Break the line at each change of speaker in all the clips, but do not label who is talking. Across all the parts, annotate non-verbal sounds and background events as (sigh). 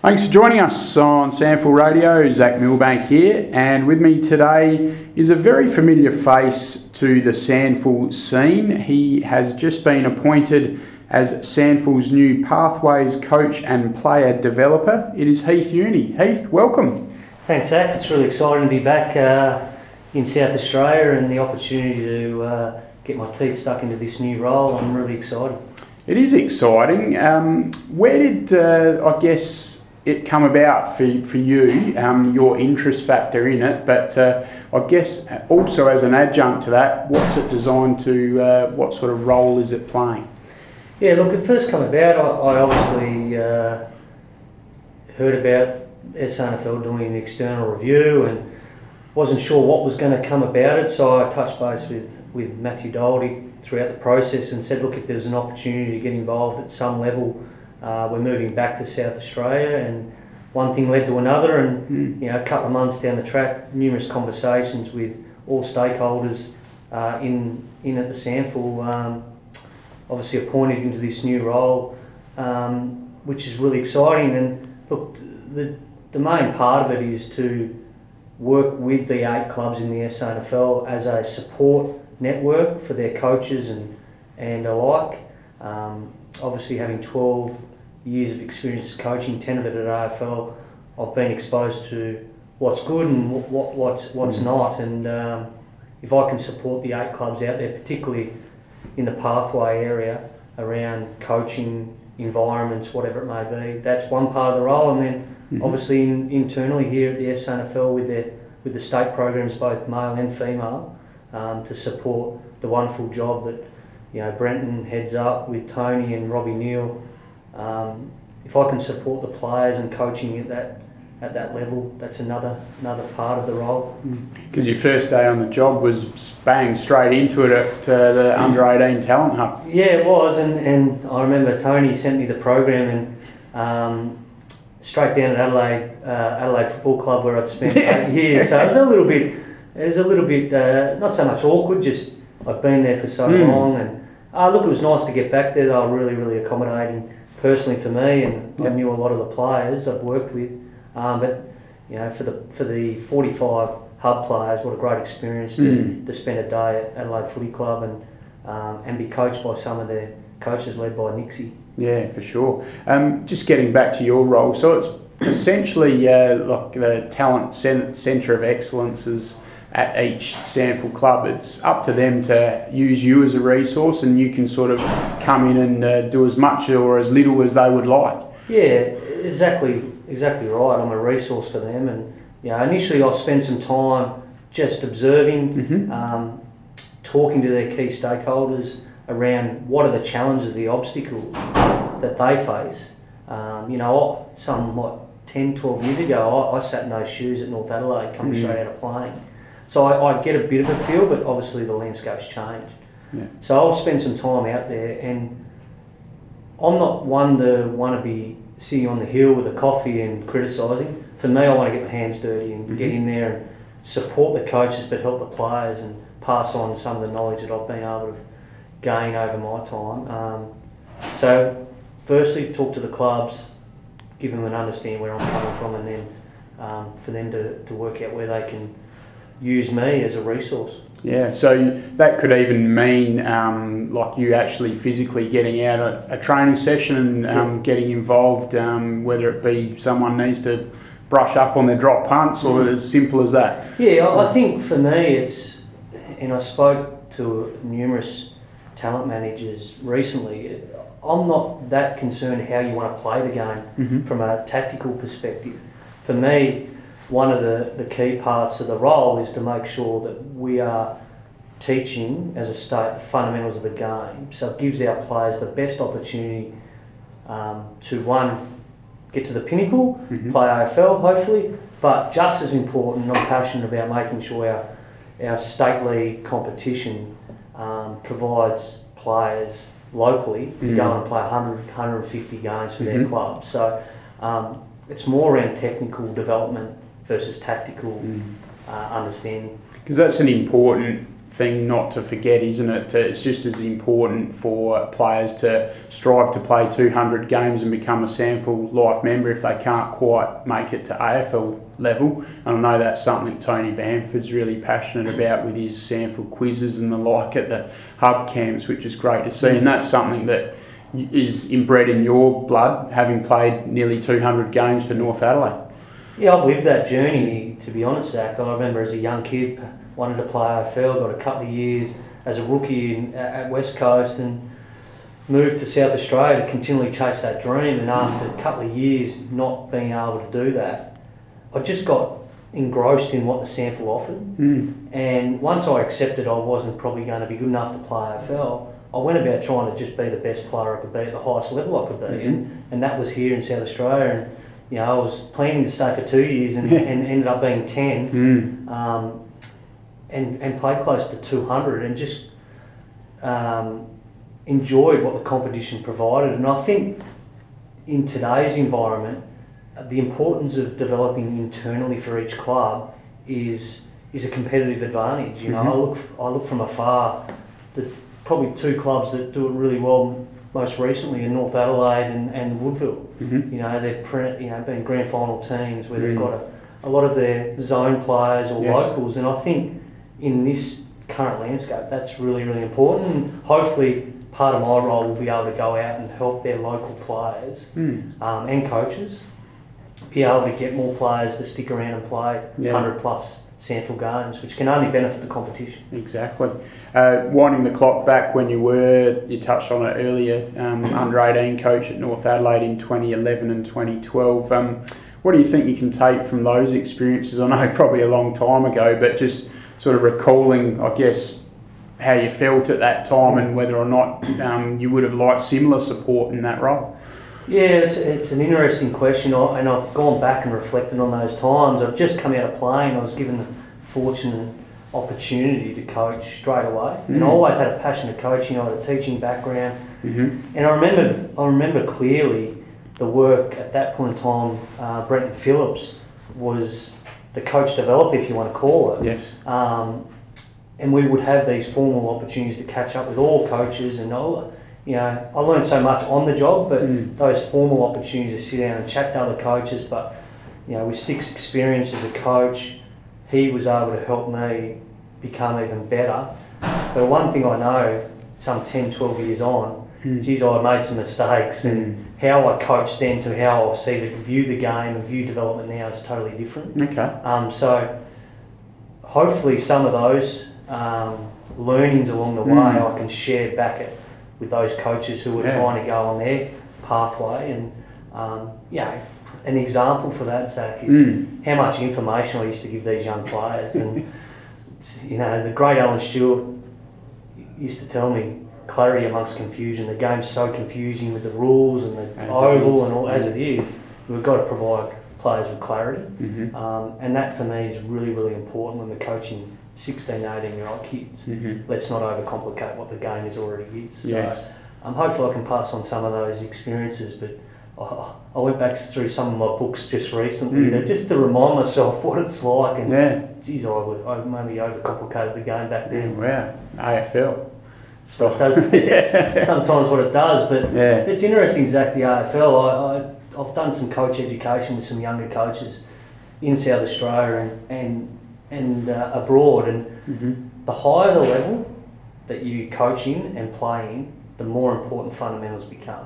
Thanks for joining us on SANFL Radio. Zach Milbank here, and with me today is a very familiar face to the SANFL scene. He has just been appointed as SANFL's new Pathways coach and player developer. It is Heath Uni. Heath, welcome.
Thanks, Zach. It's really exciting to be back uh, in South Australia and the opportunity to uh, get my teeth stuck into this new role. I'm really excited.
It is exciting. Um, where did, uh, I guess, it come about for, for you, um, your interest factor in it, but uh, I guess also as an adjunct to that, what's it designed to, uh, what sort of role is it playing?
Yeah, look, it first come about, I, I obviously uh, heard about SANFL doing an external review and wasn't sure what was going to come about it, so I touched base with, with Matthew Doherty throughout the process and said, look, if there's an opportunity to get involved at some level, uh, we're moving back to South Australia, and one thing led to another, and mm. you know, a couple of months down the track, numerous conversations with all stakeholders uh, in in at the SANFL, um, obviously appointed into this new role, um, which is really exciting. And look, the the main part of it is to work with the eight clubs in the SANFL as a support network for their coaches and and alike. Um, obviously, having 12 years of experience coaching, 10 of it at AFL, I've been exposed to what's good and what, what's, what's mm. not. And um, if I can support the eight clubs out there, particularly in the pathway area around coaching environments, whatever it may be, that's one part of the role. And then mm-hmm. obviously in, internally here at the SANFL with the, with the state programs, both male and female, um, to support the wonderful job that you know Brenton heads up with Tony and Robbie Neal um, if I can support the players and coaching at that at that level, that's another another part of the role.
Because mm. your first day on the job was bang straight into it at uh, the under eighteen talent hub.
Yeah, it was, and, and I remember Tony sent me the program and. Um, straight down at Adelaide, uh, Adelaide Football Club, where I'd spent eight (laughs) years. So it was a little bit, it was a little bit, uh, not so much awkward. Just I'd been there for so mm. long, and uh, look, it was nice to get back there. They were really, really accommodating personally for me, and I knew a lot of the players I've worked with. Um, but you know, for the for the 45 hub players, what a great experience to, mm. to spend a day at Adelaide Footy Club and um, and be coached by some of their coaches led by Nixie.
Yeah, for sure. Um, just getting back to your role, so it's essentially uh, like the talent centre of excellence is at each SANFL club. It's up to them to use you as a resource, and you can sort of come in and uh, do as much or as little as they would like.
Yeah, exactly, exactly right. I'm a resource for them, and you know, initially I'll spend some time just observing, mm-hmm. um, talking to their key stakeholders around what are the challenges, the obstacles that they face. Um, you know, some what 10, 12 years ago, I, I, sat in those shoes at North Adelaide, coming mm-hmm. straight out of playing so I, I, get a bit of a feel, but obviously the landscape's changed. Yeah. So I'll spend some time out there, and I'm not one to want to be sitting on the hill with a coffee and criticising. For me, I want to get my hands dirty and mm-hmm. get in there and support the coaches, but help the players and pass on some of the knowledge that I've been able to gain over my time. Um, so, firstly, talk to the clubs, give them an understand where I'm coming from, and then um, for them to, to work out where they can use me as a resource.
Yeah, so that could even mean um, like you actually physically getting out a, a training session and um, yeah. getting involved, um, whether it be someone needs to brush up on their drop punts or mm. as simple as that.
Yeah, I think for me it's, and I spoke to numerous talent managers recently. I'm not that concerned how you want to play the game mm-hmm. from a tactical perspective. For me, one of the, the key parts of the role is to make sure that we are teaching as a state the fundamentals of the game. So it gives our players the best opportunity um, to one get to the pinnacle, mm-hmm. play AFL hopefully, but just as important, I'm passionate about making sure our our state league competition um, provides players locally to mm-hmm. go and play 100, 150 games for mm-hmm. their club. So um, it's more around technical development versus tactical mm. uh, understanding.
Because that's an important thing not to forget, isn't it? To, it's just as important for players to strive to play 200 games and become a SANFL life member if they can't quite make it to AFL level. And I know that's something Tony Bamford's really passionate about with his SANFL quizzes and the like at the hub camps, which is great to see. And that's something that is inbred in your blood, having played nearly 200 games for North Adelaide.
Yeah, I've lived that journey, to be honest, Zach. I remember as a young kid wanted to play AFL, got a couple of years as a rookie in, at West Coast and moved to South Australia to continually chase that dream. And after a couple of years not being able to do that, I just got engrossed in what the SANFL offered.
Mm.
And once I accepted I wasn't probably going to be good enough to play AFL, I went about trying to just be the best player I could be at the highest level I could be.
Mm-hmm.
And, and that was here in South Australia. And, you know, I was planning to stay for two years and, and ended up being 10.
Mm.
Um, and, and played close to 200 and just um, enjoyed what the competition provided. And I think in today's environment, the importance of developing internally for each club is is a competitive advantage. You know,
Mhm.
I look I look from afar. The probably two clubs that do it really well most recently in North Adelaide and, and Woodville.
hmm
You know, they've pre, you know been grand final teams where they've
Mm.
got a, a lot of their zone players or
Yes.
locals, and I think in this current landscape, that's really really important. And hopefully, part of my role will be able to go out and help their local players
Mm.
um, and coaches be able to get more players to stick around and play
Yeah.
100 plus SANFL games, which can only benefit the competition.
Exactly. Uh, winding the clock back when you were, you touched on it earlier, um, (coughs) under 18 coach at North Adelaide in 2011 and 2012. Um, what do you think you can take from those experiences? I know (laughs) probably a long time ago, but just sort of recalling, I guess, how you felt at that time and whether or not um, you would have liked similar support in that role.
Yeah, it's, it's an interesting question, I- and I've gone back and reflected on those times. I've just come out of playing. I was given the fortunate opportunity to coach straight away, and I
Mm.
always had a passion of coaching. I had a teaching background,
hmm
and I remember I remember clearly the work at that point in time. Uh, Brenton Phillips was the coach developer, if you want to call it.
Yes.
Um, and we would have these formal opportunities to catch up with all coaches and all. You know, I learned so much on the job, but
Mm.
those formal opportunities to sit down and chat to other coaches. But you know, with Stick's experience as a coach, he was able to help me become even better. But one thing I know, some 10, 12 years on,
Mm.
geez, I made some mistakes, and how I coached then to how I see the view the game and view development now is totally different.
Okay.
Um, so hopefully some of those um, learnings along the way
Mm.
I can share back it with those coaches who are
Yeah.
trying to go on their pathway. And um, yeah, an example for that, Zach, is
Mm.
how much information I used to give these young players. And you know, the great Alan Stewart used to tell me clarity amongst confusion. The game's so confusing with the rules and the
As
oval and all as it is. We've got to provide players with clarity.
hmm
Um, and that for me is really, really important when we're coaching 16, 18 year old kids.
hmm
Let's not overcomplicate what the game is already is. So
Yes.
I'm hopeful I can pass on some of those experiences, but I, I went back through some of my books just recently, you know,
Mm.
just to remind myself (laughs) what it's like. And
Yeah.
geez, I, I maybe overcomplicated the game back then.
Wow. AFL.
So it does, (laughs) it's sometimes what it does, but
Yeah.
it's interesting, Zach, the AFL. I, I, I've done some coach education with some younger coaches in South Australia and, and, and uh, abroad. And
hmm
the higher the level that you coach in and play in, the more important fundamentals become.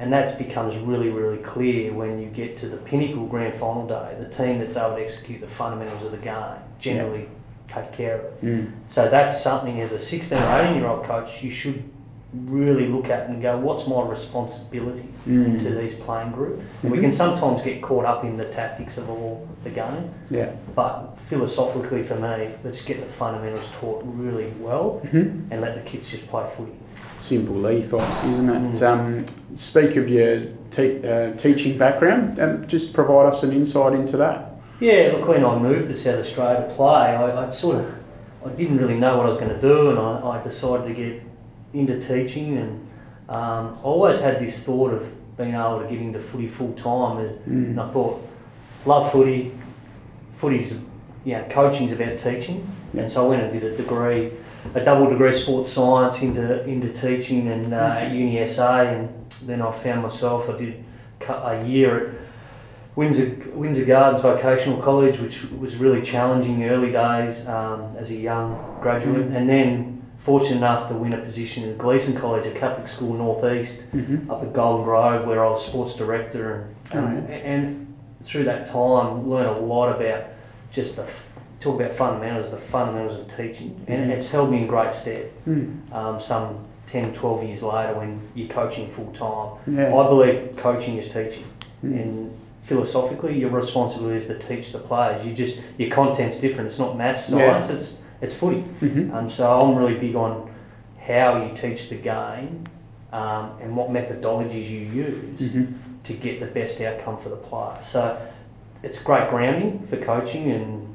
And that becomes really, really clear when you get to the pinnacle grand final day. The team that's able to execute the fundamentals of the game generally take care of it.
Mm.
So that's something as a 16 or 18 year old coach you should really look at and go, what's my responsibility
Mm.
to these playing group? And we can sometimes get caught up in the tactics of all the game,
Yeah.
but philosophically for me, let's get the fundamentals taught really well
hmm
and let the kids just play footy.
Simple ethos, isn't it?
Mm.
Um, speak of your te- uh, teaching background. Um, just provide us an insight into that.
Yeah, look, when I moved to South Australia to play, I, I sort of, I didn't really know what I was going to do, and I, I decided to get into teaching, and um, I always had this thought of being able to get into footy full time, and
Mm.
and I thought, love footy, footy's you know, coaching's about teaching,
Yeah.
and so I went and did a degree, a double degree sports science into into teaching and uh, at Uni SA, and then I found myself. I did a year at Windsor Windsor Gardens Vocational College, which was really challenging early days um, as a young graduate,
Mhm.
and then fortunate enough to win a position in Gleeson College, a Catholic school northeast
Mm-hmm.
up at Golden Grove, where I was sports director, and
Oh,
and, and through that time learned a lot about just the talk about fundamentals, the fundamentals of teaching, and
Mhm.
it's held me in great stead.
Mm.
Um, some 10, 12 years later, when you're coaching full time,
Yeah.
I believe coaching is teaching,
Mm.
and philosophically, your responsibility is to teach the players. You just your content's different. It's not maths science. It's it's footy.
Mhm.
Um, so I'm really big on how you teach the game um, and what methodologies you use
Mhm.
to get the best outcome for the player. So it's great grounding for coaching, and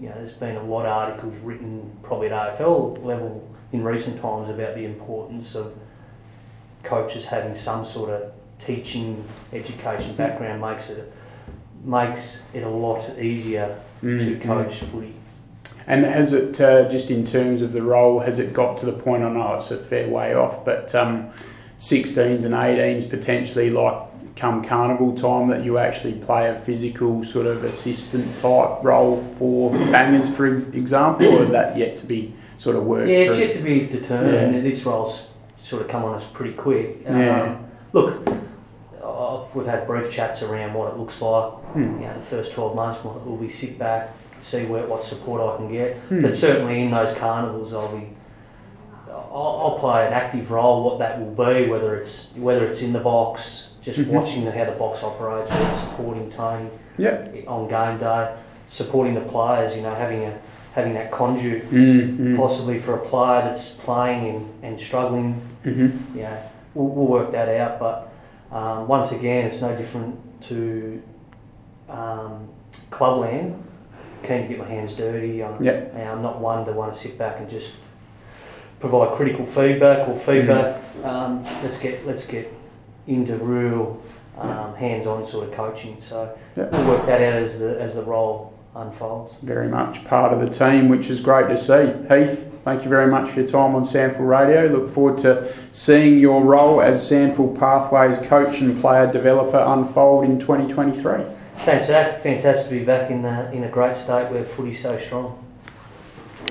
you know there's been a lot of articles written probably at AFL level in recent times about the importance of coaches having some sort of teaching education background makes it makes it a lot easier to
Mm.
coach footy.
And has it, uh, just in terms of the role, has it got to the point, I know it's a fair way off, but um, 16s and 18s potentially like come carnival time that you actually play a physical sort of assistant type role for bangers, for example, or that yet to be sort of worked
Yeah, it's
through?
yet to be determined.
Yeah.
and This role's sort of come on us pretty quick.
Yeah.
Um, look, I've, we've had brief chats around what it looks like.
Hmm.
You know, the first 12 months we'll, we'll be sit back, see where, what support I can get.
Hmm.
But certainly in those carnivals, I'll be. I'll, I'll play an active role. What that will be, whether it's whether it's in the box, just
Mhm.
watching how the box operates, whether it's supporting Tony
Yeah.
on game day, supporting the players. You know, having a having that conduit
Mm, mm.
possibly for a player that's playing and, and struggling,
Mhm.
you know, we'll, we'll work that out. But um, once again, it's no different to um, clubland. Keen to get my hands dirty. I'm, and I'm not one to want to sit back and just provide critical feedback or feedback. Um, let's get let's get into real um, hands-on sort of coaching. So
Yeah.
we'll work that out as the as the role unfolds.
Very much part of the team, which is great to see. Heath, thank you very much for your time on SANFL Radio. Look forward to seeing your role as SANFL Pathways coach and player developer unfold in 2023.
Thanks, Zach. Fantastic to be back in, uh, in a great state where footy's so strong.